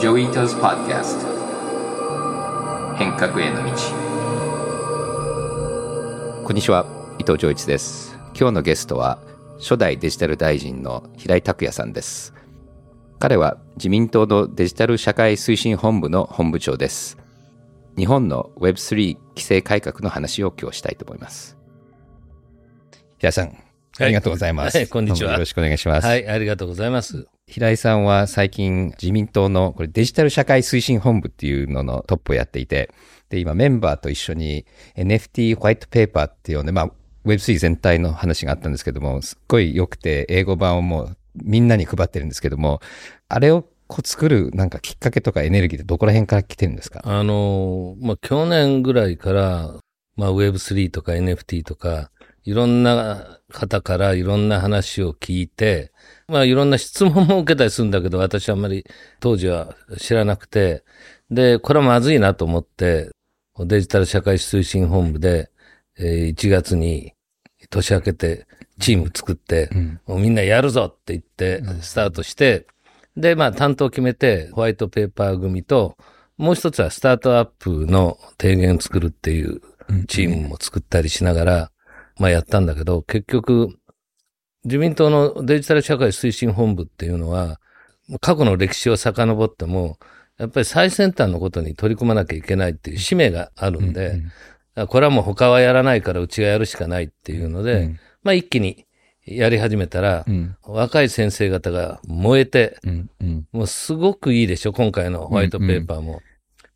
Joi Ito's Podcast 変革への道こんにちは伊藤穰一です今日のゲストは初代デジタル大臣の平井卓也さんです彼は自民党のデジタル社会推進本部の本部長です日本の Web3 規制改革の話を今日したいと思います平井さんありがとうございます。はい、こんにちは。よろしくお願いします。はい、ありがとうございます。平井さんは最近自民党のこれデジタル社会推進本部っていうののトップをやっていて、で、今メンバーと一緒に NFT ホワイトペーパーっていうね、まあ Web3 全体の話があったんですけども、すっごい良くて英語版をもうみんなに配ってるんですけども、あれをこう作るなんかきっかけとかエネルギーってどこら辺から来てるんですか？あの、まあ去年ぐらいから、まあ Web3 とか NFT とか、いろんな方からいろんな話を聞いて、まあいろんな質問も受けたりするんだけど、私はあんまり当時は知らなくて、で、これはまずいなと思って、デジタル社会推進本部で、えー、1月に年明けてチーム作って、うん、もうみんなやるぞって言ってスタートして、うん、で、まあ担当決めてホワイトペーパー組と、もう一つはスタートアップの提言を作るっていうチームも作ったりしながら、まあやったんだけど、結局、自民党のデジタル社会推進本部っていうのは、過去の歴史を遡っても、やっぱり最先端のことに取り組まなきゃいけないっていう使命があるんで、うんうん、これはもう他はやらないからうちがやるしかないっていうので、うん、まあ一気にやり始めたら、うん、若い先生方が燃えて、うんうん、もうすごくいいでしょ、今回のホワイトペーパーも。うんうん、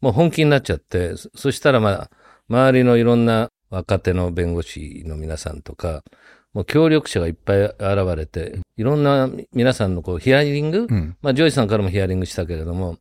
もう本気になっちゃって、そしたらまあ、周りのいろんな若手の弁護士の皆さんとか、もう協力者がいっぱい現れて、いろんな皆さんのこうヒアリング、うん、まあジョイさんからもヒアリングしたけれども、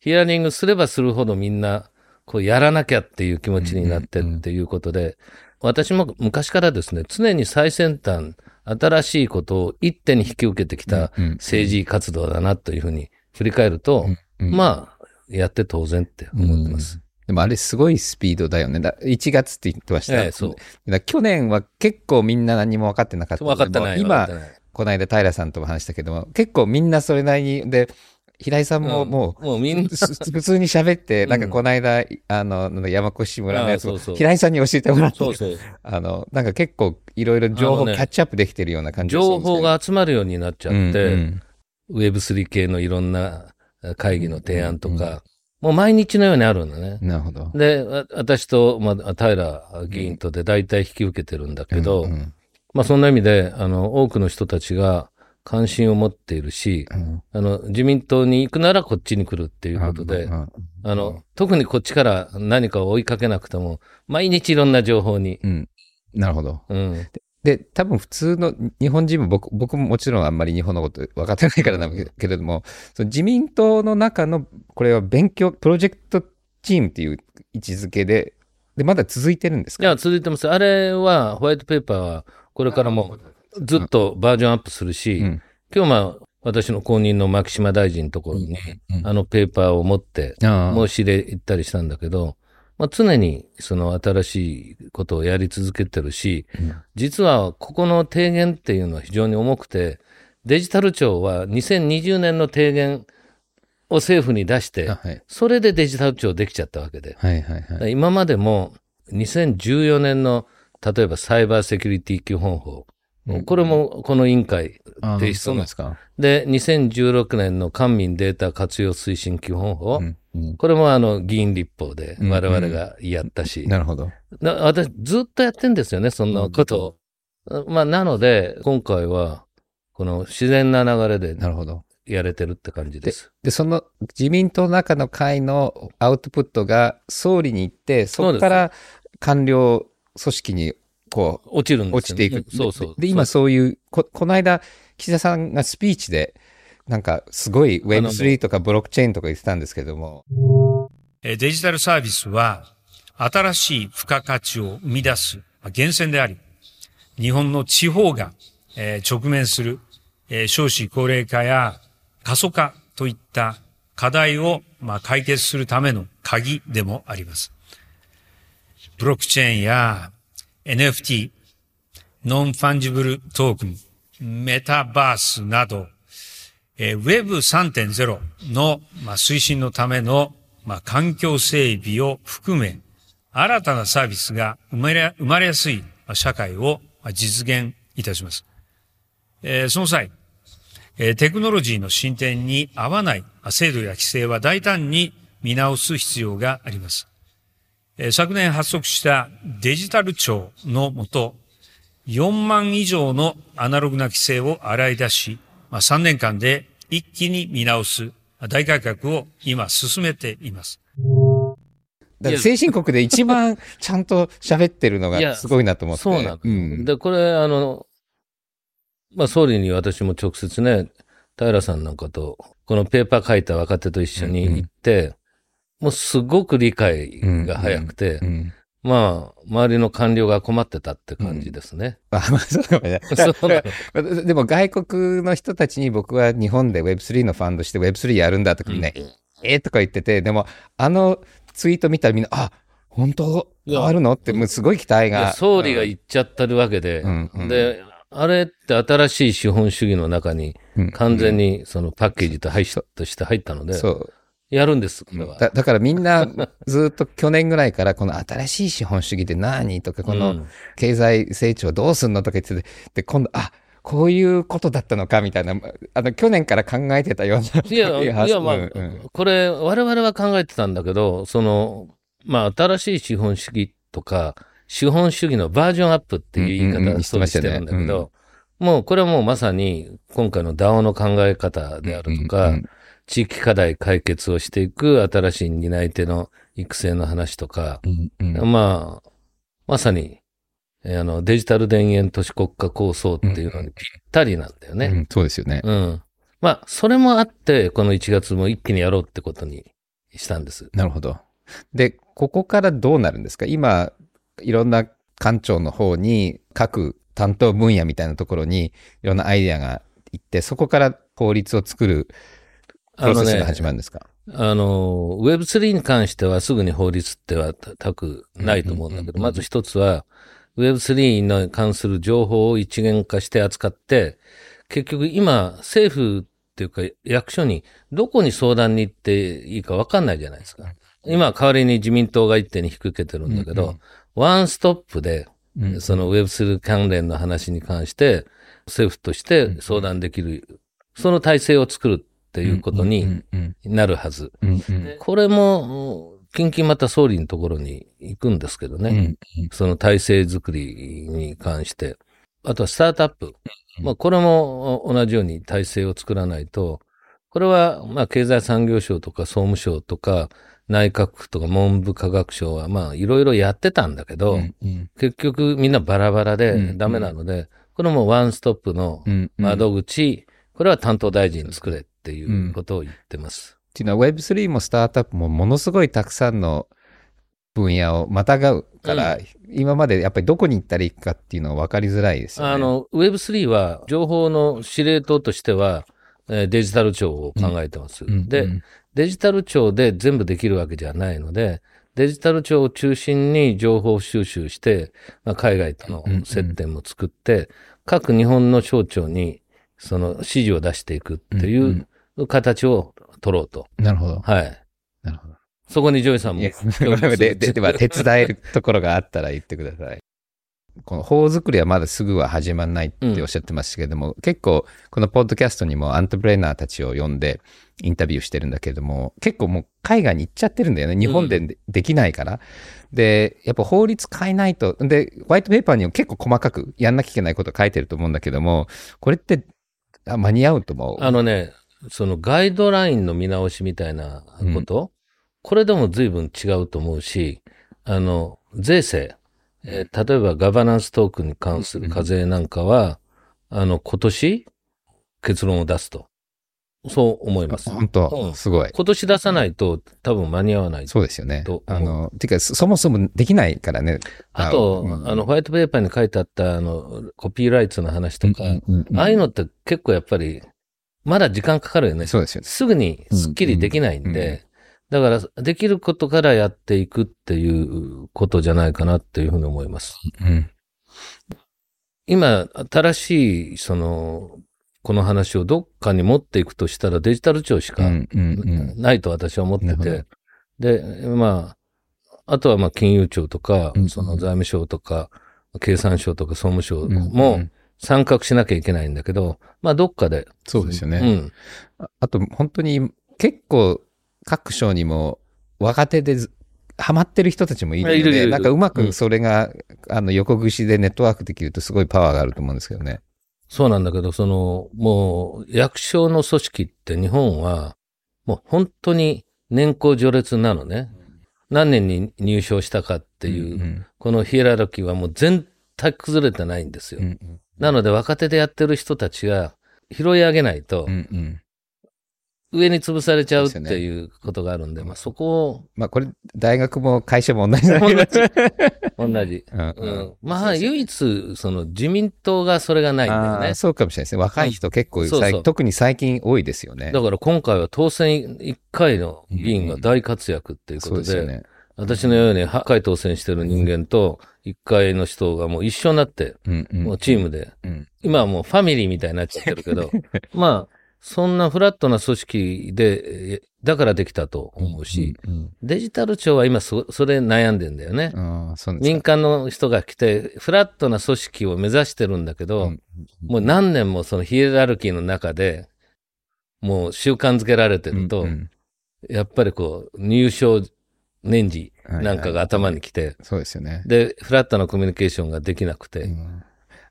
ヒアリングすればするほどみんな、こうやらなきゃっていう気持ちになってっていうことで、私も昔からですね、常に最先端、新しいことを一手に引き受けてきた政治活動だなというふうに振り返ると、まあ、やって当然って思ってます。でもあれすごいスピードだよね。だ1月って言ってました。ええ、そう。だ去年は結構みんな何も分かってなかった。分かってない。今、この間平さんとも話したけども、結構みんなそれなりに、で、平井さんももう、もうみんな、普通に喋って、なんかこの間、あの、山越村のやつを、平井さんに教えてもらって、そうそう。あの、なんか結構いろいろ情報キャッチアップできてるような感じ情報が集まるようになっちゃって、Web3 系のいろんな会議の提案とか、もう毎日のようにあるんだね。なるほど。で、私と、まあ、平議員とで大体引き受けてるんだけど、うんうん、まあそんな意味で、あの、多くの人たちが関心を持っているし、うん、あの、自民党に行くならこっちに来るっていうことで、あの、特にこっちから何かを追いかけなくても、毎日いろんな情報に。うん。なるほど。うん。で、多分普通の日本人も僕、僕ももちろんあんまり日本のこと分かってないからなん。だけれども、その自民党の中の、これは勉強、プロジェクトチームっていう位置づけで、で、まだ続いてるんですか？いや、続いてます。あれは、ホワイトペーパーは、これからもずっとバージョンアップするし、うん、今日まあ、私の後任の牧島大臣のところに、あのペーパーを持って、申し入れ行ったりしたんだけど、まあ、常にその新しいことをやり続けてるし、うん、実はここの提言っていうのは非常に重くて、デジタル庁は2020年の提言を政府に出して、はい、それでデジタル庁できちゃったわけで。はいはいはい、今までも2014年の例えばサイバーセキュリティ基本法、うん、これもこの委員会提出ですか。で、2016年の官民データ活用推進基本法、うんこれもあの議員立法で我々がやったし。なるほど。私ずっとやってんですよね、そんなことを。まあ、なので、今回は、この自然な流れで、なるほど。やれてるって感じです。で、その自民党の中の会のアウトプットが総理に行って、そこから官僚組織にこう、落ちるんです、ね、落ちていく。そうそう。で、今そういう、こ、この間、岸田さんがスピーチで、なんかすごい Web3 とかブロックチェーンとか言ってたんですけども。デジタルサービスは新しい付加価値を生み出す源泉であり、日本の地方が直面する少子高齢化や過疎化といった課題を解決するための鍵でもあります。ブロックチェーンや NFT、ノンファンジブルトークン、メタバースなど、えー、Web3.0 の、まあ、推進のための、まあ、環境整備を含め、新たなサービスが生まれ生まれやすい社会を実現いたします。えー、その際、えテクノロジーの進展に合わない制度や規制は大胆に見直す必要があります。え昨年発足したデジタル庁のもと、4万以上のアナログな規制を洗い出し、まあ、3年間で一気に見直す大改革を今進めています。だから先進国で一番ちゃんと喋ってるのがすごいなと思って。そうなの、うん。で、これ、あの、まあ、総理に私も直接ね、平さんなんかと、このペーパー書いた若手と一緒に行って、うんうん、もうすごく理解が早くて、うんうんうん。まあ、周りの官僚が困ってたって感じですね。うん、あ、まあ、そうかもね。でも外国の人たちに僕は日本で Web3 のファンドして Web3 やるんだとかね、うん、えー、とか言ってて、でも、あのツイート見たらみんな、あ、本当？変わるの？って、もうすごい期待が。総理が言っちゃってるわけで、うんうん、で、あれって新しい資本主義の中に完全にそのパッケージと入として入ったので、そうやるんです、これは。だだからみんな ずっと去年ぐらいからこの新しい資本主義って何とか、この経済成長どうすんのとか言ってて、で、今度、あ、こういうことだったのかみたいな、あの、去年から考えてたような。いや、いや、まあ、うん、これ、我々は考えてたんだけど、その、まあ、新しい資本主義とか、資本主義のバージョンアップっていう言い方をしてるんだけど、もうこれはもうまさに今回の DAO の考え方であるとか、地域課題解決をしていく新しい担い手の育成の話とか、まあ、まさに、あの、デジタル田園都市国家構想っていうのにぴったりなんだよね。うん、そうですよね。うん。まあ、それもあって、この1月も一気にやろうってことにしたんです。なるほど。で、ここからどうなるんですか？今、いろんな官庁の方に各担当分野みたいなところにいろんなアイデアがいって、そこから法律を作るプロセスが始まるんですか？あの、Web3 に関してはすぐに法律ってはたくないと思うんだけど、まず一つは Web3 に関する情報を一元化して扱って、結局今政府っていうか役所にどこに相談に行っていいかわかんないじゃないですか。今代わりに自民党が一手に引き受けてるんだけど、うんうん、ワンストップでその Web3 関連の話に関して、政府として相談できる、その体制を作るっていうことになるはず。これも、近々また総理のところに行くんですけどね。その体制作りに関して。あとはスタートアップ。まあ、これも同じように体制を作らないと、これは、まあ、経済産業省とか総務省とか、内閣府とか文部科学省はまあいろいろやってたんだけど、うんうん、結局みんなバラバラでダメなので、うんうん、これもワンストップの窓口、これは担当大臣作れっていうことを言ってます。っていうのは Web3 もスタートアップもものすごいたくさんの分野をまたがうから、うん、今までやっぱりどこに行ったらいいかっていうのは分かりづらいですよね。あの、Web3 は情報の司令塔としては、デジタル庁を考えてます。うん、で、デジタル庁で全部できるわけじゃないので、デジタル庁を中心に情報収集して、まあ、海外との接点も作って、うんうん、各日本の省庁にその指示を出していくっていう形を取ろうと。なるほど。はい。なるほど。そこにジョイさんも。で、で、では 手伝えるところがあったら言ってください。この法作りはまだすぐは始まらないっておっしゃってましたけども、うん、結構このポッドキャストにもアントプレーナーたちを呼んでインタビューしてるんだけれども、結構もう海外に行っちゃってるんだよね。日本でできないから。うん、で、やっぱ法律変えないと、で、ホワイトペーパーにも結構細かくやんなきゃいけないこと書いてると思うんだけども、これってあ間に合うと思う？あのね、そのガイドラインの見直しみたいなこと、うん、これでも随分違うと思うし、あの、税制。えー、例えばガバナンストークンに関する課税なんかは、うん、あの、今年、結論を出すと。そう思います。本当、うん、すごい。今年出さないと多分間に合わない。そうですよね。あの、てか、そもそもできないからね。あと、うん、あの、ホワイトペーパーに書いてあった、あの、コピーライツの話とか、ああいうのって結構やっぱり、まだ時間かかるよね。そうですよね。すぐにスッキリできないんで、だから、できることからやっていくっていうことじゃないかなっていうふうに思います。うん、今、新しい、その、この話をどっかに持っていくとしたらデジタル庁しかないと私は思ってて、で、まあ、あとはまあ金融庁とかうん、その財務省とか、経産省とか総務省うんうもん参画しなきゃいけないんだけど、まあどっかで。そうですよね。うん。ああと、本当に結構各省にも若手でずハマってる人たちもいるので、なんかうまうんくそれが、あの横串でネットワークできるとすごいパワーがあると思うんですけどね。そうなんだけど、その、もう、役所の組織って日本は、もう本当に年功序列なのね。何年に入省したかっていう、んこのヒエラルキーはもう全体崩れてないんですよ。うんうんなので若手でやってる人たちが拾い上げないと上に潰されちゃうっていうことがあるんで、まあそこをまあこれ、大学も会社も同じだ同じけど同じ。まあ唯一、その自民党がそれがないんだよね。そうかもしれないですね。若い人結構、特に最近多いですよね。だから今回は当選1回の議員が大活躍っていうことですよね。私のように8回当選してる人間と1回の人がもう一緒になって、うんうん。もうチームで、うん。今はもうファミリーみたいになっちゃってるけど、まあ、そんなフラットな組織で、えだからできたと思うし、うんうんデジタル庁は今そ、それ悩んでんだよね。民間の人が来て、フラットな組織を目指してるんだけど、うん。もう何年もそのヒエラルキーの中で、もう習慣づけられてると、うんうん。やっぱりこう、入賞年次はいなんかが頭に来て、そうですよね。で、フラットなコミュニケーションができなくて、うん。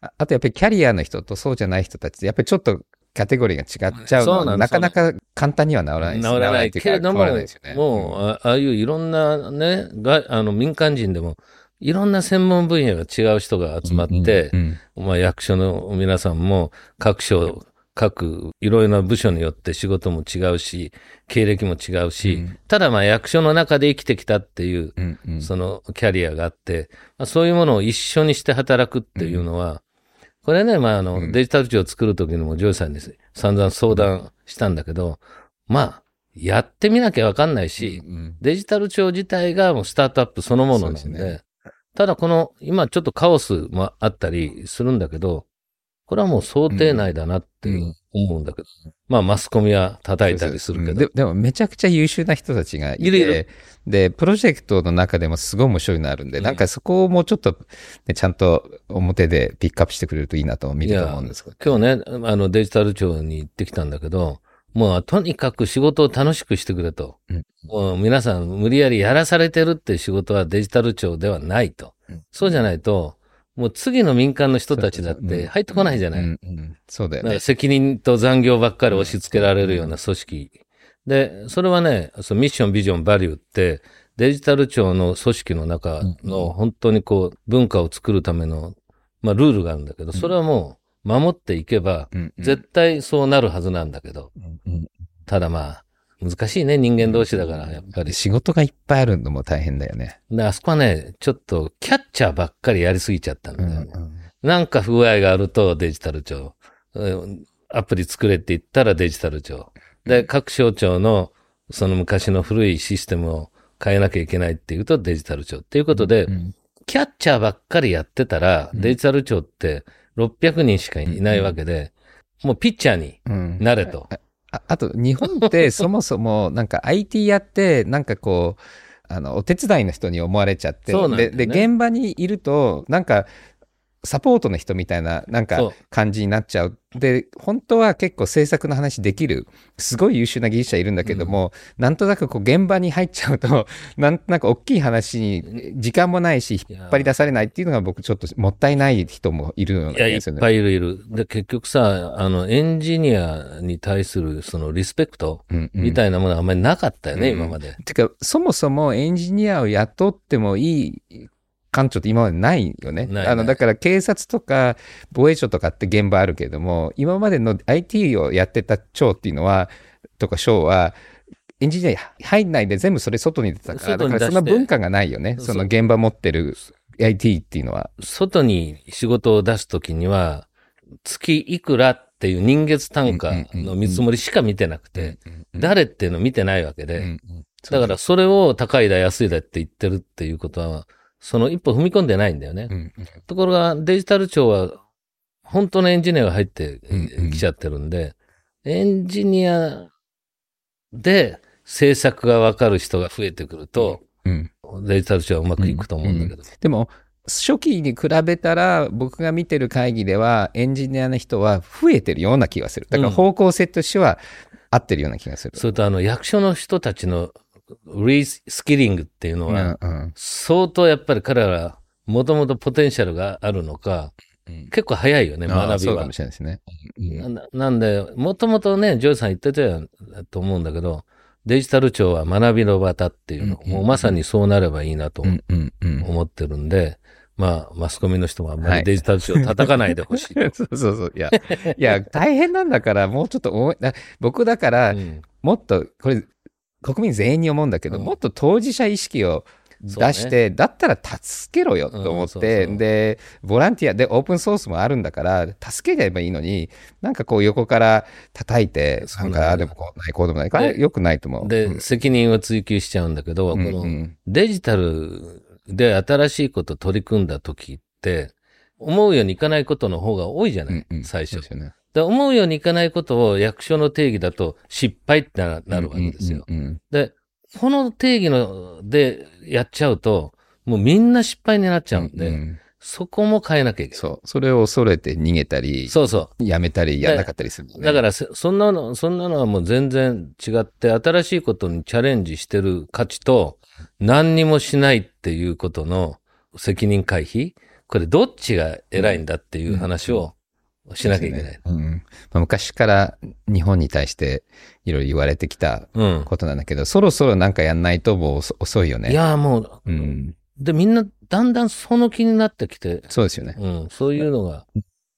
ああとやっぱりキャリアの人とそうじゃない人たちって、やっぱりちょっとカテゴリーが違っちゃうのなのなかなか簡単には治らないです治らないけれども、ね。もう、あああいういろんなね、が、あの、民間人でも、いろんな専門分野が違う人が集まって、うんまあ役所の皆さんも各省、各いろいろな部署によって仕事も違うし、経歴も違うし、うん。ただまあ役所の中で生きてきたっていう、うんうん。そのキャリアがあって、まあ、そういうものを一緒にして働くっていうのは、これね、まああの、うん。デジタル庁を作るときにもジョイさんに散々相談したんだけど、まあ、やってみなきゃわかんないし、うんデジタル庁自体がもうスタートアップそのものなんで、ですね。ただこの、今ちょっとカオスもあったりするんだけど、これはもう想定内だなってうん。思うんだけど、まあマスコミは叩いたりするけど、ででもめちゃくちゃ優秀な人たちがいているいる。で、プロジェクトの中でもすごい面白いのあるんで、うん。なんかそこをもうちょっと、ね、ちゃんと表でピックアップしてくれるといいなと見ると思うんですけど。今日ね、あのデジタル庁に行ってきたんだけど、もうとにかく仕事を楽しくしてくれと。うん。もう皆さん無理やりやらされてるって仕事はデジタル庁ではないと。うん。そうじゃないと、もう次の民間の人たちだって入ってこないじゃない？うんうんそうだよね。責任と残業ばっかり押し付けられるような組織。で、それはね、そのミッション、ビジョン、バリューって、デジタル庁の組織の中の本当にこう、文化を作るための、まあ、ルールがあるんだけど、それはもう、守っていけば、絶対そうなるはずなんだけど、ただまあ、難しいね、人間同士だから、やっぱり。仕事がいっぱいあるのも大変だよね。で、あそこはね、ちょっと、キャッチャーばっかりやりすぎちゃったんだよね。うんなんか不具合があるとデジタル庁。うんアプリ作れって言ったらデジタル庁。で、各省庁のその昔の古いシステムを変えなきゃいけないっていうとデジタル庁。っていうことで、うんキャッチャーばっかりやってたら、うんデジタル庁って600人しかいないわけで、もうピッチャーにうんなれと。ああと、日本ってそもそもなんか IT やって、なんかこう、あの、お手伝いの人に思われちゃって、ね。で、で、現場にいると、なんか、サポートの人みたいな、なんか感じになっちゃう。で、本当は結構制作の話できる、すごい優秀な技術者いるんだけども、なんとなくこう現場に入っちゃうと、なんとなく大きい話に時間もないし、引っ張り出されないっていうのが僕ちょっともったいない人もいるようない気や、いっがするねぱいいるいる。で、結局さ、あの、エンジニアに対するそのリスペクトうんうんみたいなものはあんまりなかったよね、うん今まで。てか、そもそもエンジニアを雇ってもいい官庁って今までないよね。あの、だから警察とか防衛庁とかって現場あるけれども、今までの IT をやってた庁っていうのは、とか省は、エンジニア入んないで全部それ外に出たから、だからその文化がないよね。その現場持ってる IT っていうのは。外に仕事を出すときには、月いくらっていう人月単価の見積もりしか見てなくて、誰っていうの見てないわけで、だからそれを高いだ安いだって言ってるっていうことは、その一歩踏み込んでないんだよね。うんうんところがデジタル庁は、本当のエンジニアが入ってうんうんきちゃってるんで、エンジニアで制作がわかる人が増えてくると、うん。デジタル庁はうまくいくと思うんだけど。でも、初期に比べたら、僕が見てる会議では、エンジニアの人は増えてるような気がする。だから方向性としては合ってるような気がする。それとあの、役所の人たちのリスキリングっていうのうんは、うん相当やっぱり彼ら、もともとポテンシャルがあるのか、うん結構早いよね、学びはそうかも。しれないですね。うんななんで、もともとね、ジョイさん言ってたよと思うんだけど、デジタル庁は学びの場だっていうの、うんもうまさにそうなればいいなと思ってるんで、まあ、マスコミの人もあんまはいりデジタル庁叩かないでほしい。そうそうそう。いや、いや、大変なんだから、もうちょっと思い、だ僕だから、うんもっと、これ、国民全員に思うんだけど、うん。もっと当事者意識を出して、だったら助けろよと思って、うんそうそうで、ボランティアでオープンソースもあるんだから、助ければいいのに、なんかこう横から叩いて、なんか、ああでもこうない、こうでもない。これで良くないと思う。で、うん。責任を追求しちゃうんだけど、うんこのうんデジタルで新しいこと取り組んだ時って、思うようにいかないことの方が多いじゃない、うんうん。最初。そう。ですよねで思うようにいかないことを役所の定義だと失敗ってななるわけですよ。うんうんうんで、この定義のでやっちゃうと、もうみんな失敗になっちゃうんで、うんそこも変えなきゃいけない。そう。それを恐れて逃げたり、そうそやめたり、やらなかったりする。ね、だからせ、そんなの、そんなのはもう全然違って、新しいことにチャレンジしてる価値と、何にもしないっていうことの責任回避これどっちが偉いんだっていう話をしなきゃいけない。うんまあ、昔から日本に対していろいろ言われてきたうん。ことなんだけど、そろそろなんかやんないともう遅遅いよね。いや、もう、うん、で、みんなだんだんその気になってきて、そうですよね。うん、そういうのが、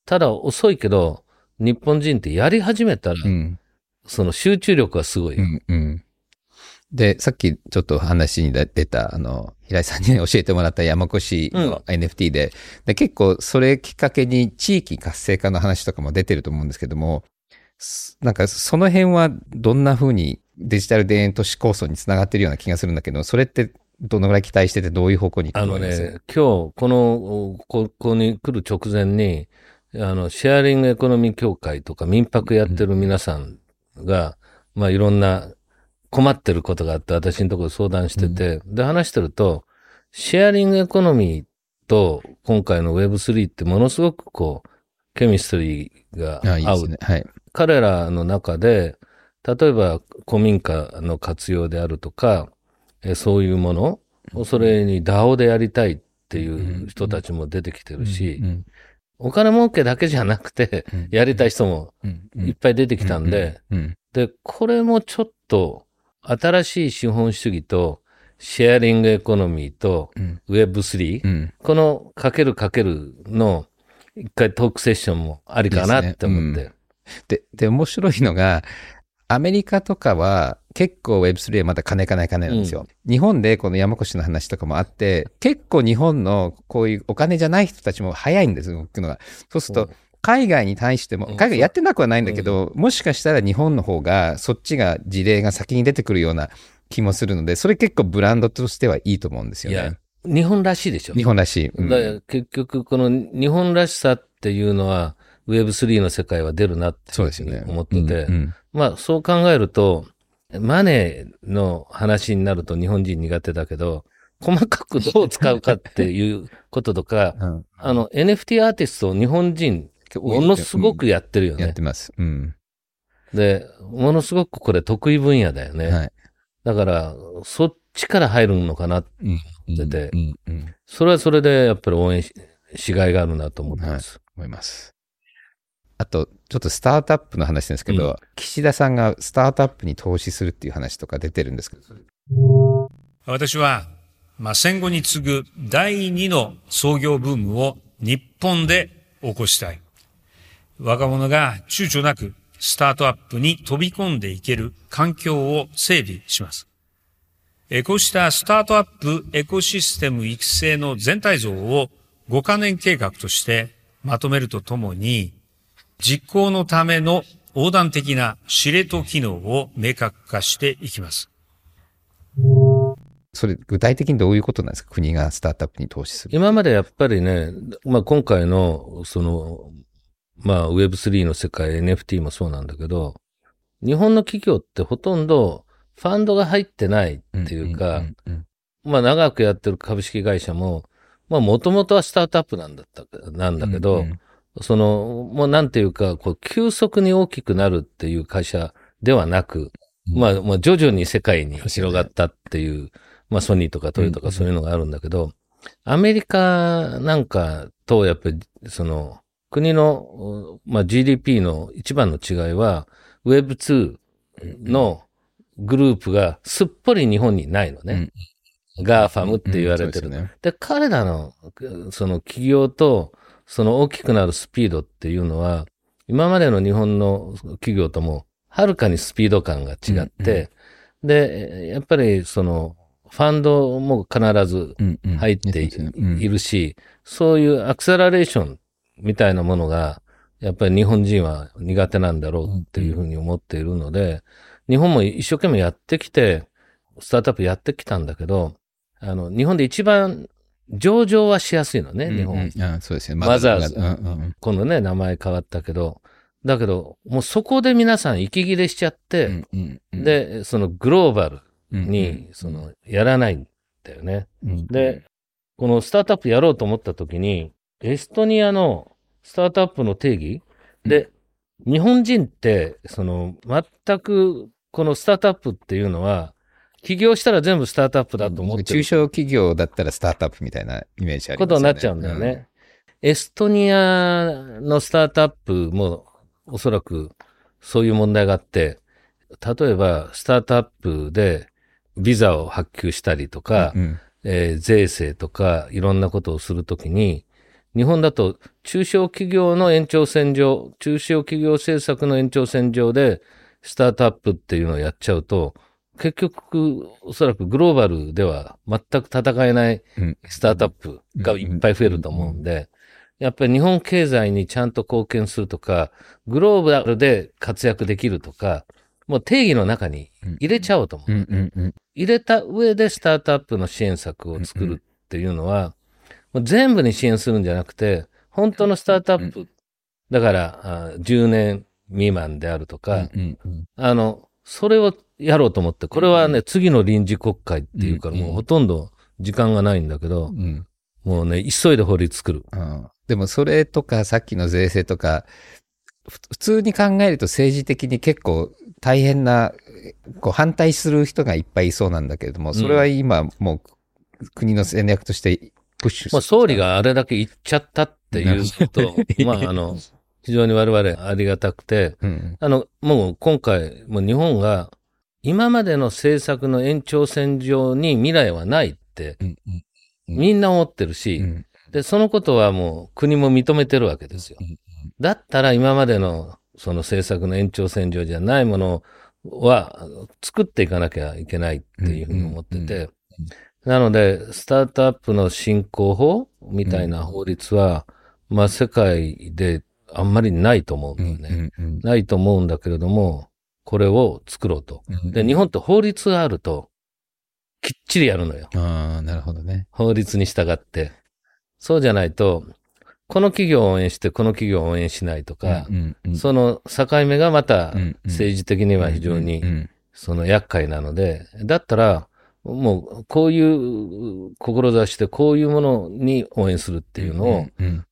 ただ遅いけど、日本人ってやり始めたら、うんその集中力はすごい。うんうんで、さっきちょっと話に出た、あの、平井さんに教えてもらった山越の NFT で、で、結構それきっかけに地域活性化の話とかも出てると思うんですけども、すなんかその辺はどんな風にデジタル田園都市構想につながってるような気がするんだけど、それってどのぐらい期待しててどういう方向にあのね、今日、この、ここに来る直前に、あの、シェアリングエコノミー協会とか民泊やってる皆さんが、まあいろんな困ってることがあって、私のところで相談してて、で、話してると、シェアリングエコノミーと今回の Web3 ってものすごくこう、ケミストリーがあいい合う。ね。はい。彼らの中で、例えば古民家の活用であるとか、えそういうもの、それに DAO でやりたいっていう人たちも出てきてるし、うん。お金儲けだけじゃなくて、うん。やりたい人もうん。うん。いっぱい出てきたんで、うん。で、これもちょっと新しい資本主義とシェアリングエコノミーとうん Web3、うんこのかけるかけるの一回トークセッションもありかなって思って。で、で、面白いのが、アメリカとかは結構 Web3 はまだ金金金なんですよ。日本でこの山越の話とかもあって、結構日本のこういうお金じゃない人たちも早いんですよ、動くのが。そうすると、海外に対しても、うん海外やってなくはないんだけど、もしかしたら日本の方が、そっちが事例が先に出てくるような気もするので、それ結構ブランドとしてはいいと思うんですよね。、日本らしいでしょ。日本らしい。うんだから結局、この日本らしさっていうのは、Web3 の世界は出るなってそうですよね。思ってて、うんうんまあそう考えると、マネーの話になると日本人苦手だけど、細かくどう使うかっていうこととか、うんあの NFT アーティストを日本人、ものすごくやってるよねやっ。てます。うん。で、ものすごくこれ得意分野だよね。はい。だから、そっちから入るのかな。うんててうんうんそれはそれでやっぱり応援ししがいがあるなと思ってます。思います。あと、ちょっとスタートアップの話ですけど、岸田さんがスタートアップに投資するっていう話とか出てるんですけど、私は、まあ、戦後に次ぐ第二の創業ブームを日本で起こしたい。若者が躊躇なくスタートアップに飛び込んでいける環境を整備します。えーこうしたスタートアップエコシステム育成の全体像を5カ年計画としてまとめるとともに、実行のための横断的な司令塔機能を明確化していきます。それ具体的にどういうことなんですか？国がスタートアップに投資する。今までやっぱりね、まあ今回のそのまあ Web3 の世界、NFT もそうなんだけど、日本の企業ってほとんどファンドが入ってないっていうか、まあ長くやってる株式会社も、まあもともとはスタートアップなんだった、なんだけど、うんうん、その、もうなんていうか、こう急速に大きくなるっていう会社ではなく、うん、まあ、まあ徐々に世界に広がったっていう、まあソニーとかトヨタとかそういうのがあるんだけど、アメリカなんかとやっぱりその国の、まあ、GDP の一番の違いは Web2 のグループがすっぽり日本にないのね。うん、 GAFAM って言われてる。うんうん、で、ね、彼らのその企業とその大きくなるスピードっていうのは今までの日本の企業ともはるかにスピード感が違って、うんうん、で、やっぱりそのファンドも必ず入っているし、そういうアクセラレーションみたいなものが、やっぱり日本人は苦手なんだろうっていうふうに思っているので、日本も一生懸命やってきて、スタートアップやってきたんだけど、あの、日本で一番上場はしやすいのね、日本。うんうん、そうですね。マザーズ。今度ね、名前変わったけど、だけど、もうそこで皆さん息切れしちゃって、で、そのグローバルに、その、やらないんだよね。で、このスタートアップやろうと思った時に、エストニアのスタートアップの定義？で、日本人って、その、全く、このスタートアップっていうのは、起業したら全部スタートアップだと思って中小企業だったらスタートアップみたいなイメージありますね。ことになっちゃうんだよね。うん、エストニアのスタートアップもおそらくそういう問題があって、例えばスタートアップでビザを発給したりとか、うん、えー、税制とかいろんなことをするときに、日本だと中小企業の延長線上、中小企業政策の延長線上でスタートアップっていうのをやっちゃうと、結局、おそらくグローバルでは全く戦えないスタートアップがいっぱい増えると思うんで、やっぱり日本経済にちゃんと貢献するとか、グローバルで活躍できるとか、もう定義の中に入れちゃおうと思う。入れた上でスタートアップの支援策を作るっていうのは、もう全部に支援するんじゃなくて、本当のスタートアップ、だから10年未満であるとか、あの、それをやろうと思って、これはね、次の臨時国会っていうから、もうほとんど時間がないんだけど、もうね、急いで法律作る。でもそれとか、さっきの税制とか、普通に考えると政治的に結構大変な、こう反対する人がいっぱいいそうなんだけれども、それは今もう国の戦略としてプッシュまあ、総理があれだけ言っちゃったっていうと、まあ、あの、非常に我々ありがたくて、うん、あの、もう今回、もう日本が今までの政策の延長線上に未来はないって、みんな思ってるし、で、そのことはもう国も認めてるわけですよ。だったら今までのその政策の延長線上じゃないものは作っていかなきゃいけないっていうふうに思ってて、なので、スタートアップの振興法みたいな法律は、うん、まあ世界であんまりないと思うんだよね、うんうんうん。ないと思うんだけれども、これを作ろうと。うんうん、で、日本って法律があると、きっちりやるのよ。ああ、なるほどね。法律に従って。そうじゃないと、この企業を応援して、この企業を応援しないとか、うんうんうん、その境目がまた政治的には非常にその厄介なので、だったら、もう、こういう志で、こういうものに応援するっていうのを、うんうん、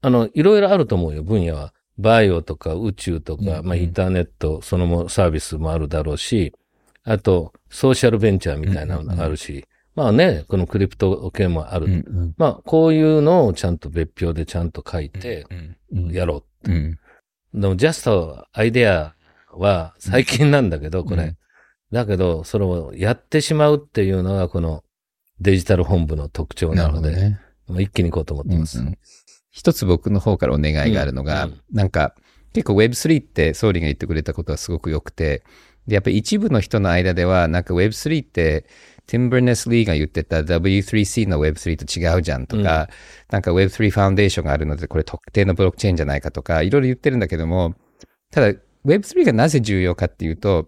あの、いろいろあると思うよ、分野は。バイオとか宇宙とか、うんうん、まあ、インターネット、そのもサービスもあるだろうし、あと、ソーシャルベンチャーみたいなのがあるし、うんうん。まあね、このクリプト系もある。うんうん、まあ、こういうのをちゃんと別表でちゃんと書いて、やろう、うんうん、でも、ジャストアイデアは最近なんだけど、これ。だけど、それをやってしまうっていうのが、このデジタル本部の特徴なので、ね、一気に行こうと思ってます。うんうん、一つ僕の方からお願いがあるのが、うん。うん、なんか、結構 Web3 って総理が言ってくれたことはすごく良くて、で、やっぱり一部の人の間では、なんか Web3 って、ティンバーネス・リーが言ってた W3C の Web3 と違うじゃんとか、うん、なんか Web3 ファウンデーションがあるので、これ特定のブロックチェーンじゃないかとか、いろいろ言ってるんだけども、ただ Web3 がなぜ重要かっていうと、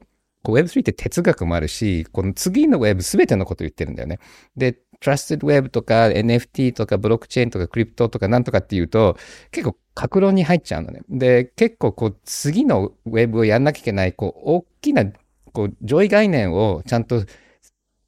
こう Web3 って哲学もあるし、この次の Web すべてのことを言ってるんだよね。で、Trusted Web とか NFT とかブロックチェーンとかクリプトとかなんとかっていうと、結構格論に入っちゃうのね。で、結構こう、次のウェブをやんなきゃいけない、こう、大きな、こう、上位概念をちゃんと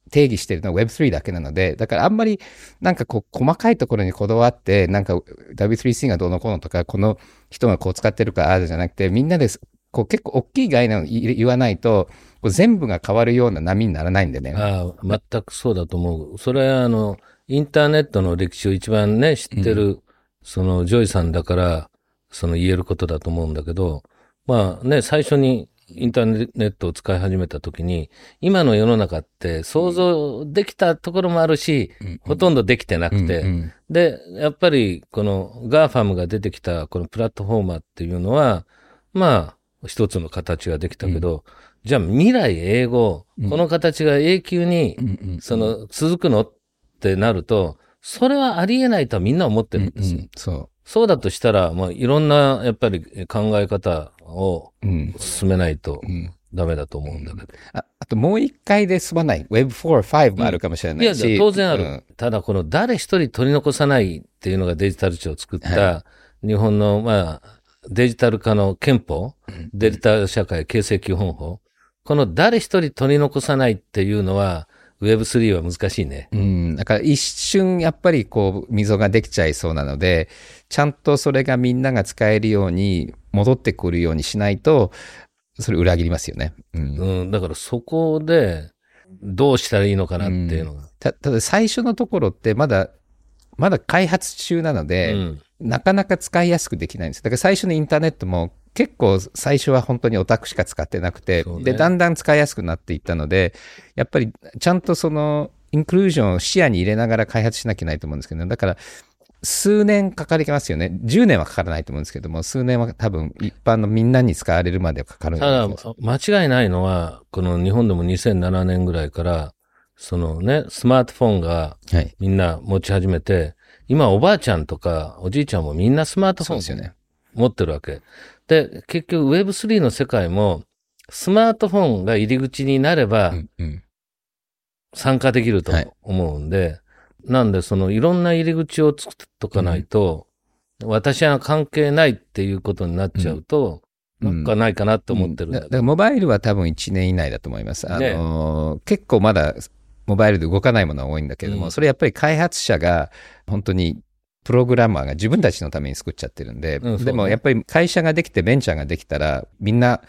定義してるのは Web3 だけなので、だからあんまりなんかこう細かいところにこだわって、なんか W3C がどうのこうのとか、この人がこう使ってるかああじゃなくて、みんなでこう結構大きい概念を言わないと、こう全部が変わるような波にならないんでね。ああ、全くそうだと思う。それはあの、インターネットの歴史を一番ね、知ってる、うん、そのジョイさんだから、その言えることだと思うんだけど、まあね、最初にインターネットを使い始めた時に、今の世の中って想像できたところもあるし、うん、ほとんどできてなくて、うんうん、で、やっぱりこの GAFAM が出てきたこのプラットフォーマーっていうのは、まあ、一つの形ができたけど、うん、じゃあ未来永劫、この形が永久に、その続くのってなると、それはありえないとはみんな思ってるんですよ。うんうん、そう。そうだとしたら、まあ、いろんな、やっぱり考え方を進めないとダメだと思うんだけど。ああともう一回で済まない。Web4、5もあるかもしれないし。いや、当然ある。ただこの誰一人取り残さないっていうのがデジタル庁を作った日本の、まあ、デジタル化の憲法、デジタル社会形成基本法。この誰一人取り残さないっていうのは、Web3 は難しいね。うん。だから一瞬やっぱりこう溝ができちゃいそうなので、ちゃんとそれがみんなが使えるように戻ってくるようにしないと、それ裏切りますよね。うん。うん、だからそこでどうしたらいいのかなっていうのが。うん、たただ最初のところってまだ、まだ開発中なので、うん、なかなか使いやすくできないんです。だから最初のインターネットも結構最初は本当にオタクしか使ってなくて、ね、で、だんだん使いやすくなっていったので、やっぱりちゃんとその、インクルージョンを視野に入れながら開発しなきゃいけないと思うんですけど、だから、数年かかりますよね。10年はかからないと思うんですけども、数年は多分一般のみんなに使われるまでかかるただ、間違いないのは、この日本でも2007年ぐらいから、そのね、スマートフォンがみんな持ち始めて、はい、今おばあちゃんとかおじいちゃんもみんなスマートフォン持ってるわけ。で、結局 Web3 の世界も、スマートフォンが入り口になれば、参加できると思うんで、はい、なんでそのいろんな入り口を作っとかないと、うん、私は関係ないっていうことになっちゃうと、うん、なんかないかなと思ってるんだ,、だからモバイルは多分1年以内だと思います。あのー結構まだモバイルで動かないものは多いんだけども、それやっぱり開発者が本当にプログラマーが自分たちのために作っちゃってるんで、うんね、でもやっぱり会社ができてベンチャーができたら、みんな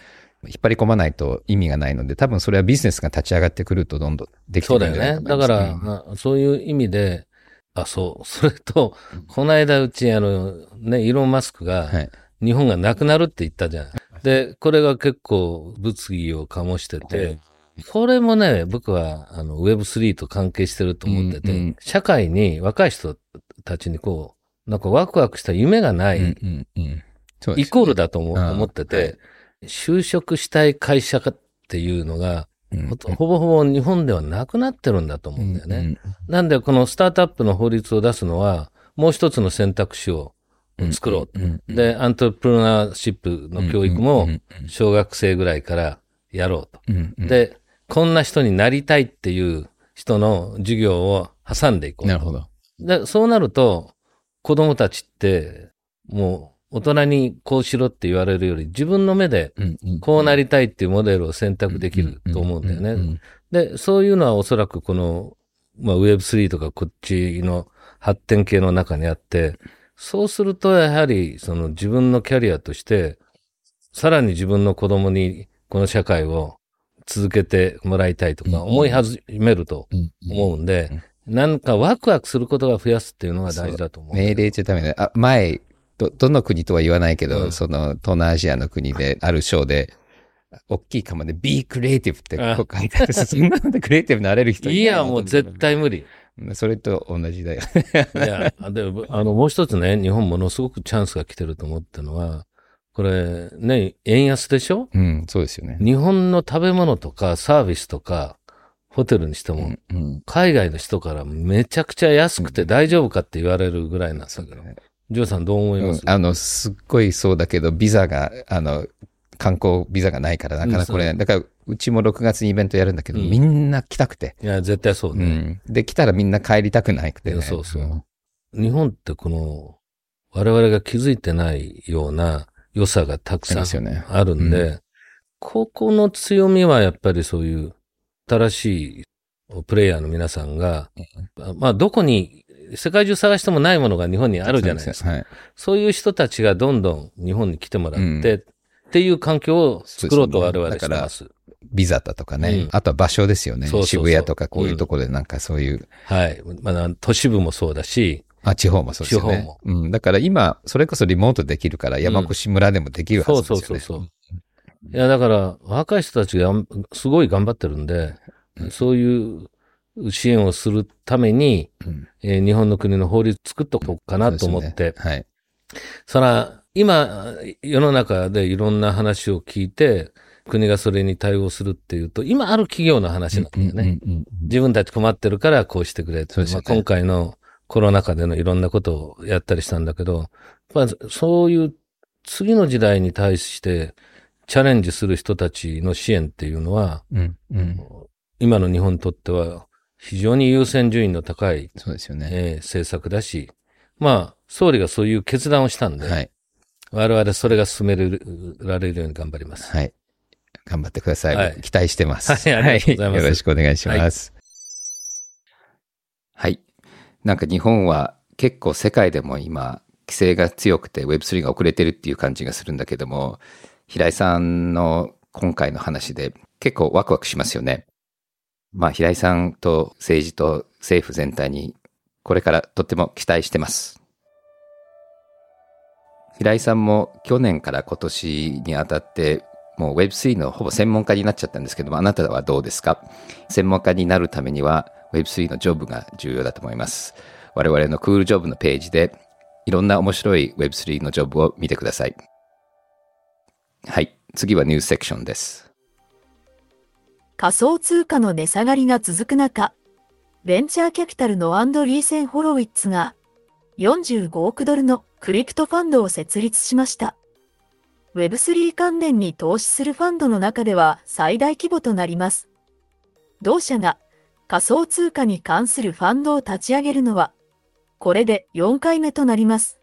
引っ張り込まないと意味がないので、多分それはビジネスが立ち上がってくるとどんどんできてくるんじゃないかそうだよね。だから、まあ、そういう意味で、あ、そう。それと、この間うち、あの、ね、イーロン・マスクが、日本がなくなるって言ったじゃん。で、これが結構物議を醸してて、これもね、僕は、あの、Web3 と関係してると思ってて、うんうん、社会に若い人たちにこう、なんかワクワクした夢がない、イコールだと思,、思ってて、就職したい会社っていうのが、ほぼほぼ日本ではなくなってるんだと思うんだよね。なんでこのスタートアップの法律を出すのは、もう一つの選択肢を作ろう。で、アントレプロナーシップの教育も小学生ぐらいからやろうと。で、こんな人になりたいっていう人の授業を挟んでいこう。なるほど。で、そうなると、子供たちって、もう、大人にこうしろって言われるより、自分の目で、こうなりたいっていうモデルを選択できると思うんだよね。で、そういうのはおそらくこの、まあ Web3 とかこっちの発展系の中にあって、そうするとやはりその自分のキャリアとして、さらに自分の子供にこの社会を続けてもらいたいとか思い始めると思うんで、なんかワクワクすることが増やすっていうのが大事だと思う。命令中ダメだ。あ、前、ど、どの国とは言わないけど、うん、その、東南アジアの国で、ある章で、大きい釜で be creative ってこう書いてある。そんなのでクリエイティブになれる人いや、もう絶対無理。それと同じだよ。いや、であの、もう一つね、日本ものすごくチャンスが来てると思ったのは、これ、ね、円安でしょ？うん、そうですよね。日本の食べ物とかサービスとか、ホテルにしても、海外の人からめちゃくちゃ安くて大丈夫かって言われるぐらいなんですけど、ジョーさんどう思います、うん、あの、すっごいそうだけど、ビザが、あの、観光ビザがないからなかなかこれ、う。ん、だからうちも6月にイベントやるんだけど、うん、みんな来たくて。いや、絶対そうね。うん、で、来たらみんな帰りたくないくて、ね、そうそう。日本ってこの、我々が気づいてないような良さがたくさんあるんで、ねここの強みはやっぱりそういう新しいプレイヤーの皆さんが、まあどこに世界中探してもないものが日本にあるじゃないですか。そうはい、そういう人たちがどんどん日本に来てもらって、うん、っていう環境を作ろうと我々してます。ビザだとかね、うん、あとは場所ですよねそうそうそう。渋谷とかこういうところでなんかそういう、うん、はい。まあ、都市部もそうだし、あ、地方もそうですよね。地方も。うん。だから今、それこそリモートできるから、山越村でもできるはずですよね。そうそうそうそう。いや、だから、若い人たちがすごい頑張ってるんで、うん、そういう支援をするために、うん、えー、日本の国の法律作っとこうかなと思って、ね、はい。そら、今、世の中でいろんな話を聞いて、国がそれに対応するっていうと、今ある企業の話なんだよね。自分たち困ってるからこうしてくれって。ね、まあ、今回のコロナ禍でのいろんなことをやったりしたんだけど、まあ、そういう次の時代に対してチャレンジする人たちの支援っていうのは、うんうん、今の日本にとっては非常に優先順位の高い、そうですよね、えー、政策だし、まあ、総理がそういう決断をしたんで、はい、我々それが進められるように頑張ります。はい。頑張ってください。はい、期待してます。はい、ありがとうございます。よろしくお願いします。はい、はいなんか日本は結構世界でも今、規制が強くて Web3 が遅れてるっていう感じがするんだけども、平井さんの今回の話で結構ワクワクしますよね。まあ平井さんと政治と政府全体にこれからとっても期待してます。平井さんも去年から今年にあたってもう Web3 のほぼ専門家になっちゃったんですけども、あなたはどうですか？専門家になるためには Web3 のジョブが重要だと思います。我々のクールジョブのページでいろんな面白い Web3 のジョブを見てください。はい。次はニュースセクションです。仮想通貨の値下がりが続く中、ベンチャーキャピタルのアンドリーセン・ホロウィッツが45億ドルのクリプトファンドを設立しました。Web3 関連に投資するファンドの中では最大規模となります。同社が仮想通貨に関するファンドを立ち上げるのは、これで4回目となります。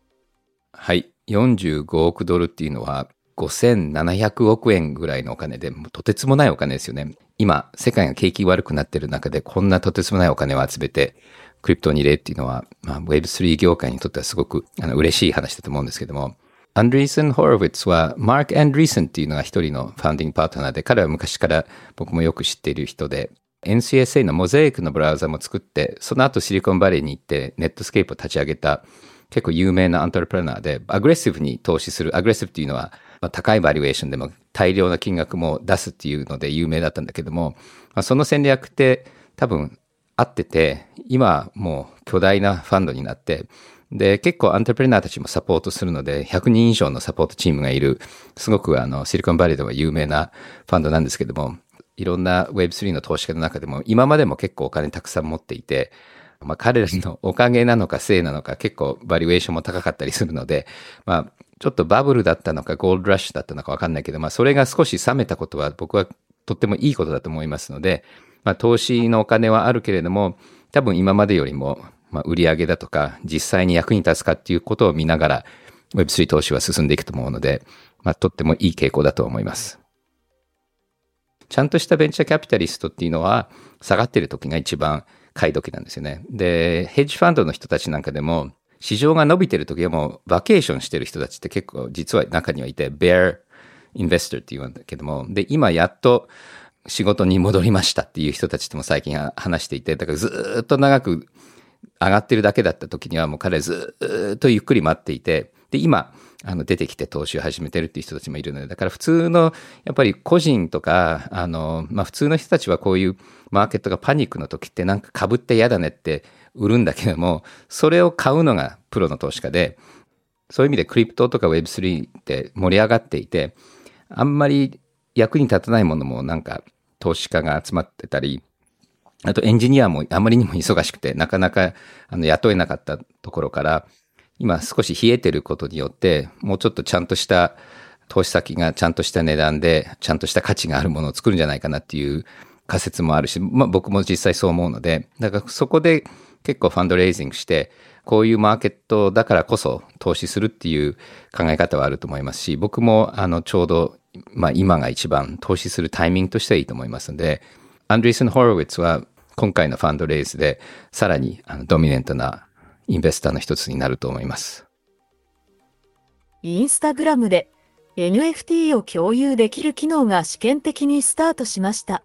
はい。45億ドルっていうのは5700億円ぐらいのお金で、とてつもないお金ですよね。今、世界が景気悪くなってる中で、こんなとてつもないお金を集めて、クリプトに入れっていうのは、まあ、Web3 業界にとってはすごくあの嬉しい話だと思うんですけども、アンドリーセン・ホロウィッツは、マーク・アンドリーセンっていうのが一人のファウンディングパートナーで、彼は昔から僕もよく知っている人で、NCSA のモザイクのブラウザも作って、その後シリコンバレーに行ってネットスケープを立ち上げた結構有名なアントレプレナーで、アグレッシブに投資する、アグレッシブっていうのは、まあ、高いバリュエーションでも大量な金額も出すっていうので有名だったんだけども、まあ、その戦略って多分合ってて、今もう巨大なファンドになって、で、結構アントレプレナーたちもサポートするので、100人以上のサポートチームがいる、すごくあの、シリコンバレーでは有名なファンドなんですけども、いろんな Web3 の投資家の中でも、今までも結構お金たくさん持っていて、まあ彼らのおかげなのかせいなのか結構バリュエーションも高かったりするので、まあちょっとバブルだったのかゴールドラッシュだったのかわかんないけど、まあそれが少し冷めたことは僕はとってもいいことだと思いますので、まあ投資のお金はあるけれども、多分今までよりも、まあ売上だとか実際に役に立つかっていうことを見ながら Web3 投資は進んでいくと思うので、まあとってもいい傾向だと思います。ちゃんとしたベンチャーキャピタリストっていうのは、下がってる時が一番買い時なんですよね。で、ヘッジファンドの人たちなんかでも、市場が伸びてる時はもうバケーションしてる人たちって結構実は中にはいて、ベアインベストって言うんだけども、で、今やっと仕事に戻りましたっていう人たちとも最近話していて、だからずっと長く上がってるだけだった時にはもう彼ずっとゆっくり待っていて、で、今、あの、出てきて投資を始めてるっていう人たちもいるので、だから普通の、やっぱり個人とか、あの、まあ、普通の人たちはこういうマーケットがパニックの時ってなんか被って嫌だねって売るんだけども、それを買うのがプロの投資家で、そういう意味でクリプトとか Web3 って盛り上がっていて、あんまり役に立たないものもなんか投資家が集まってたり、あとエンジニアもあまりにも忙しくて、なかなかあの雇えなかったところから、今少し冷えてることによって、もうちょっとちゃんとした投資先がちゃんとした値段で、ちゃんとした価値があるものを作るんじゃないかなっていう仮説もあるし、まあ僕も実際そう思うので、だからそこで結構ファンドレイジングして、こういうマーケットだからこそ投資するっていう考え方はあると思いますし、僕もあのちょうど、まあ、今が一番投資するタイミングとしてはいいと思いますので、アンドリーセン・ホロウィッツは今回のファンドレイズでさらにあのドミネントなインベスターの一つになると思います。インスタグラムで NFT を共有できる機能が試験的にスタートしました。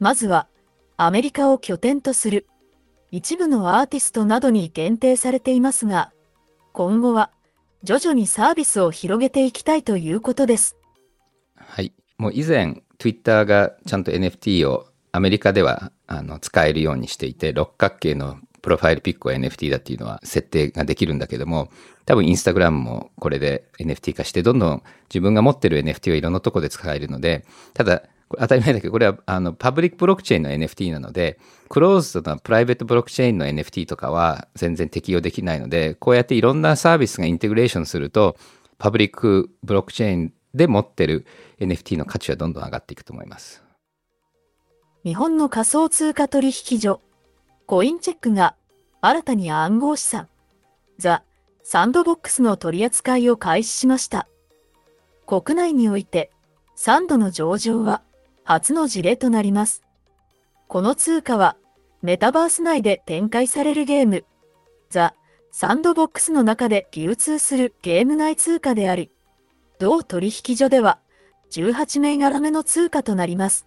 まずはアメリカを拠点とする一部のアーティストなどに限定されていますが、今後は徐々にサービスを広げていきたいということです。はい。もう以前 Twitter がちゃんと NFT をアメリカではあの使えるようにしていて、六角形のプロファイルピックは NFT だっていうのは設定ができるんだけども、多分インスタグラムもこれで NFT 化して、どんどん自分が持ってる NFT はいろんなとこで使えるので、ただ、当たり前だけど、これはあのパブリックブロックチェーンの NFT なので、クローズドなプライベートブロックチェーンの NFT とかは全然適用できないので、こうやっていろんなサービスがインテグレーションすると、パブリックブロックチェーンで持ってる NFT の価値はどんどん上がっていくと思います。日本の仮想通貨取引所、コインチェックが新たに暗号資産、ザ・サンドボックスの取り扱いを開始しました。国内において、サンドの上場は初の事例となります。この通貨はメタバース内で展開されるゲーム、ザ・サンドボックスの中で流通するゲーム内通貨であり、同取引所では18銘柄目の通貨となります。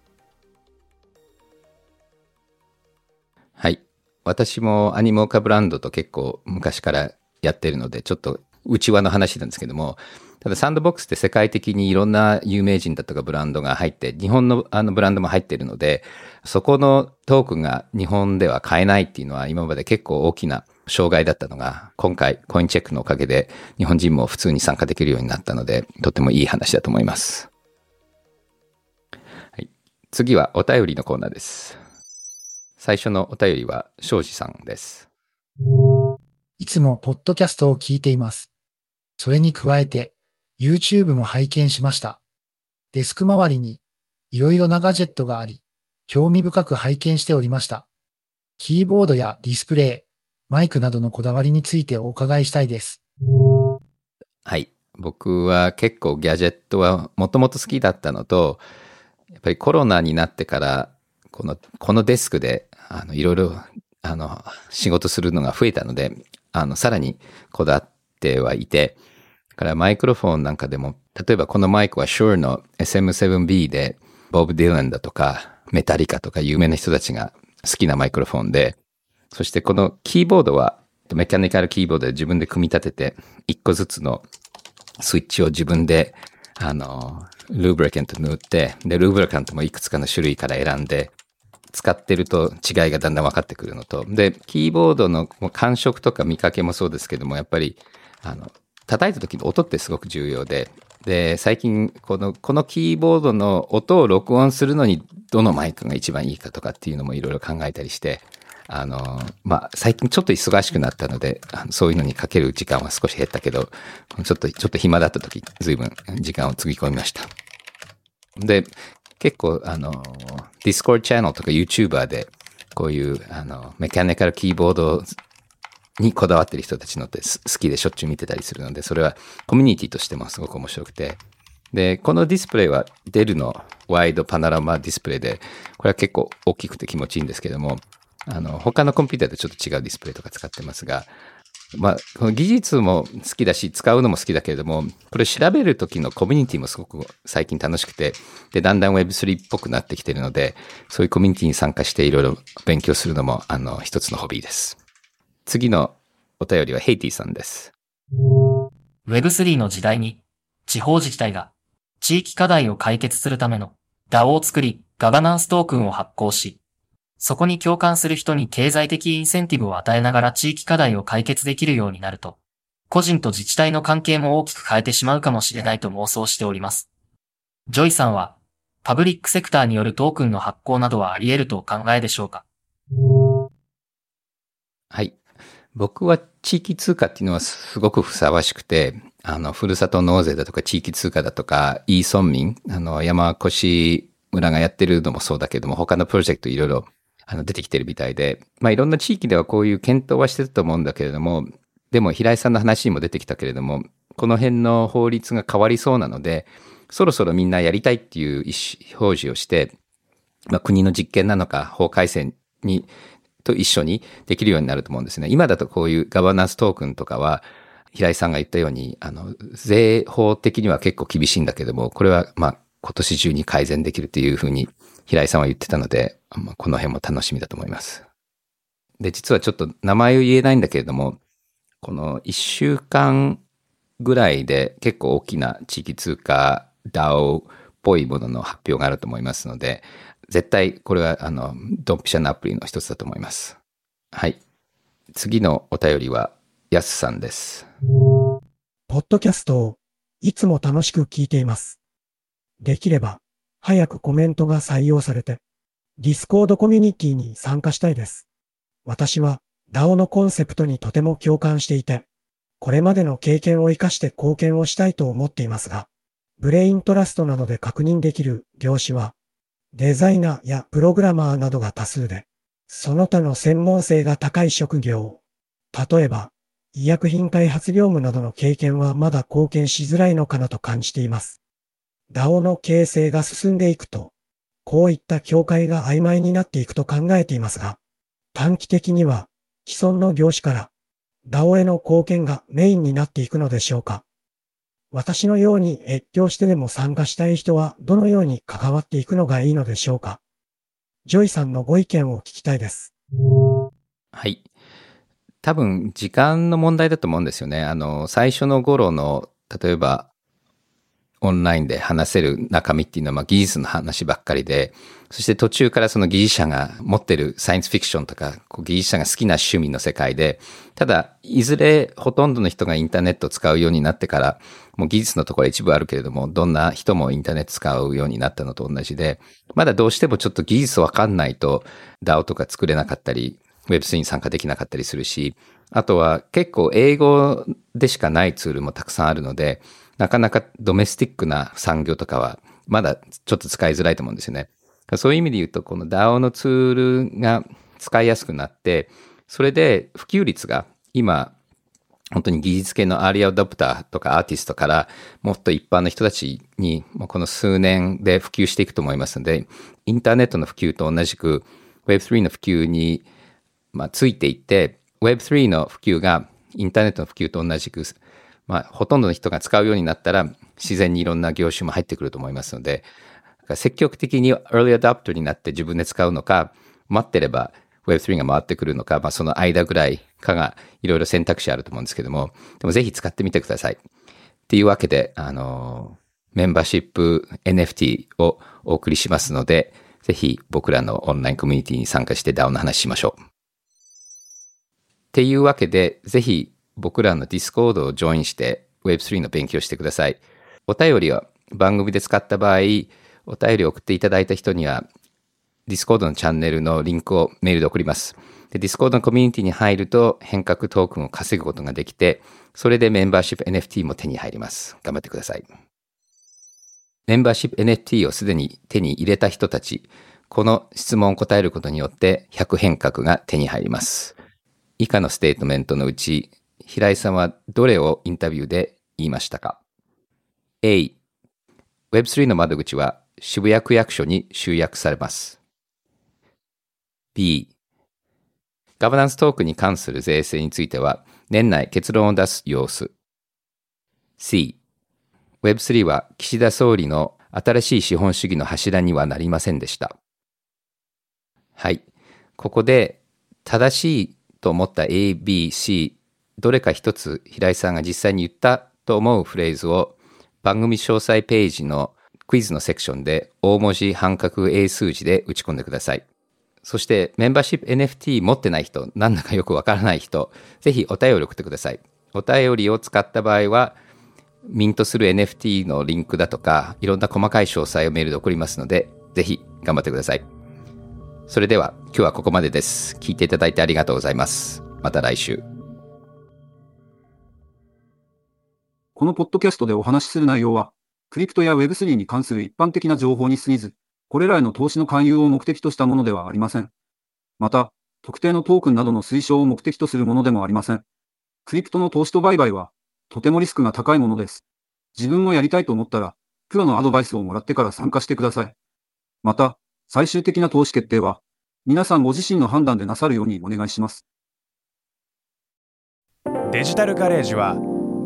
はい。私もアニモーカブランドと結構昔からやってるので、ちょっと内輪の話なんですけども、ただサンドボックスって世界的にいろんな有名人だとかブランドが入って、日本のあのブランドも入ってるので、そこのトークンが日本では買えないっていうのは今まで結構大きな障害だったのが、今回コインチェックのおかげで日本人も普通に参加できるようになったので、とてもいい話だと思います。はい、次はお便りのコーナーです。最初のお便りは庄司さんです。いつもポッドキャストを聞いています。それに加えて YouTube も拝見しました。デスク周りにいろいろなガジェットがあり、興味深く拝見しておりました。キーボードやディスプレイ、マイクなどのこだわりについてお伺いしたいです。はい。僕は結構ギャジェットはもともと好きだったのと、やっぱりコロナになってから、この、このデスクで、あの、いろいろ、あの、仕事するのが増えたので、あの、さらにこだわってはいて、からマイクロフォンなんかでも、例えばこのマイクは Shure の SM7B で、ボブ・ディランだとか、メタリカとか有名な人たちが好きなマイクロフォンで、そしてこのキーボードは、メカニカルキーボードで自分で組み立てて、一個ずつのスイッチを自分で、あの、ルーブリカント塗って、で、ルーブリカントもいくつかの種類から選んで、使ってると違いがだんだん分かってくるのと、で、キーボードの感触とか見かけもそうですけども、やっぱり、あの、叩いた時の音ってすごく重要で、で、最近、この、このキーボードの音を録音するのに、どのマイクが一番いいかとかっていうのもいろいろ考えたりして、あの、まあ、最近ちょっと忙しくなったので、そういうのにかける時間は少し減ったけど、ちょっと、ちょっと暇だった時、随分時間をつぎ込みました。で、結構、あの、Discord チャンネルとか YouTuber で、こういう、あの、メカニカルキーボードにこだわってる人たちのって好きでしょっちゅう見てたりするので、それはコミュニティとしてもすごく面白くて。で、このディスプレイはデルのワイドパノラマディスプレイで、これは結構大きくて気持ちいいんですけども、あの、他のコンピューターとちょっと違うディスプレイとか使ってますが、まあ、この技術も好きだし、使うのも好きだけれども、これ調べるときのコミュニティもすごく最近楽しくて、で、だんだん Web3 っぽくなってきているので、そういうコミュニティに参加していろいろ勉強するのも、あの、一つのホビーです。次のお便りはヘイティさんです。Web3 の時代に、地方自治体が地域課題を解決するための DAO を作り、ガバナンストークンを発行し、そこに共感する人に経済的インセンティブを与えながら地域課題を解決できるようになると、個人と自治体の関係も大きく変えてしまうかもしれないと妄想しております。ジョイさんは、パブリックセクターによるトークンの発行などはあり得るとお考えでしょうか？はい。僕は地域通貨っていうのはすごくふさわしくて、あの、ふるさと納税だとか地域通貨だとか、いい村民、あの、山古志村がやってるのもそうだけども、他のプロジェクトいろいろあの出てきてるみたいで、まあいろんな地域ではこういう検討はしてると思うんだけれども、でも平井さんの話にも出てきたけれども、この辺の法律が変わりそうなので、そろそろみんなやりたいっていう意思表示をして、まあ国の実験なのか法改正に、と一緒にできるようになると思うんですね。今だとこういうガバナンストークンとかは、平井さんが言ったように、あの、税法的には結構厳しいんだけども、これは、まあ、今年中に改善できるというふうに、平井さんは言ってたので、まあ、この辺も楽しみだと思います。で、実はちょっと名前を言えないんだけれども、この一週間ぐらいで結構大きな地域通貨 DAO っぽいものの発表があると思いますので、絶対これはあの、ドンピシャなアプリの一つだと思います。はい。次のお便りは、やすさんです。ポッドキャストをいつも楽しく聞いています。できれば、早くコメントが採用されて、ディスコードコミュニティに参加したいです。私は DAO のコンセプトにとても共感していて、これまでの経験を活かして貢献をしたいと思っていますが、ブレイントラストなどで確認できる業種は、デザイナーやプログラマーなどが多数で、その他の専門性が高い職業、例えば医薬品開発業務などの経験はまだ貢献しづらいのかなと感じています。DAO の形成が進んでいくと、こういった境界が曖昧になっていくと考えていますが、短期的には既存の業種から DAO への貢献がメインになっていくのでしょうか私のように越境してでも参加したい人はどのように関わっていくのがいいのでしょうかジョイさんのご意見を聞きたいです。はい。多分時間の問題だと思うんですよね。あの、最初の頃の、例えば、オンラインで話せる中身っていうのは、まあ、技術の話ばっかりで、そして途中からその技術者が持ってるサイエンスフィクションとか、こう技術者が好きな趣味の世界で、ただ、いずれほとんどの人がインターネットを使うようになってから、もう技術のところは一部あるけれども、どんな人もインターネット使うようになったのと同じで、まだどうしてもちょっと技術わかんないと DAO とか作れなかったり、Web3 に参加できなかったりするし、あとは結構英語でしかないツールもたくさんあるので、なかなかドメスティックな産業とかはまだちょっと使いづらいと思うんですよね。そういう意味で言うと、この DAO のツールが使いやすくなって、それで普及率が今、本当に技術系のアーリーアダプターとかアーティストからもっと一般の人たちにこの数年で普及していくと思いますので、インターネットの普及と同じく Web3 の普及にまあついていって、Web3 の普及がインターネットの普及と同じく、まあ、ほとんどの人が使うようになったら、自然にいろんな業種も入ってくると思いますので、積極的に early adopter になって自分で使うのか、待ってれば Web3 が回ってくるのか、まあ、その間ぐらいかがいろいろ選択肢あると思うんですけども、でもぜひ使ってみてください。っていうわけで、あの、メンバーシップ NFT をお送りしますので、ぜひ僕らのオンラインコミュニティに参加して DAO の話しましょう。っていうわけで、ぜひ僕らの Discord をジョインして Web3 の勉強してください。お便りは番組で使った場合、お便りを送っていただいた人には Discord のチャンネルのリンクをメールで送ります。で、Discord のコミュニティに入ると変革トークンを稼ぐことができて、それでメンバーシップ NFT も手に入ります。頑張ってください。メンバーシップ NFT をすでに手に入れた人たち、この質問を答えることによって100変革が手に入ります。以下のステートメントのうち、平井さんはどれをインタビューで言いましたか ?A、Web3 の窓口は渋谷区役所に集約されます。B、ガバナンストークに関する税制については年内結論を出す様子。C、Web3 は岸田総理の新しい資本主義の柱にはなりませんでした。はい。ここで正しいと思った A、B、C、どれか一つ平井さんが実際に言ったと思うフレーズを番組詳細ページのクイズのセクションで大文字半角英数字で打ち込んでください。そしてメンバーシップ NFT 持ってない人、なんだかよくわからない人、ぜひお便り送ってください。お便りを使った場合は、ミントする NFT のリンクだとか、いろんな細かい詳細をメールで送りますので、ぜひ頑張ってください。それでは今日はここまでです。聞いていただいてありがとうございます。また来週。このポッドキャストでお話しする内容は、クリプトや Web3 に関する一般的な情報に過ぎず、これらへの投資の勧誘を目的としたものではありません。また、特定のトークンなどの推奨を目的とするものでもありません。クリプトの投資と売買は、とてもリスクが高いものです。自分もやりたいと思ったら、プロのアドバイスをもらってから参加してください。また、最終的な投資決定は、皆さんご自身の判断でなさるようにお願いします。デジタルガレージは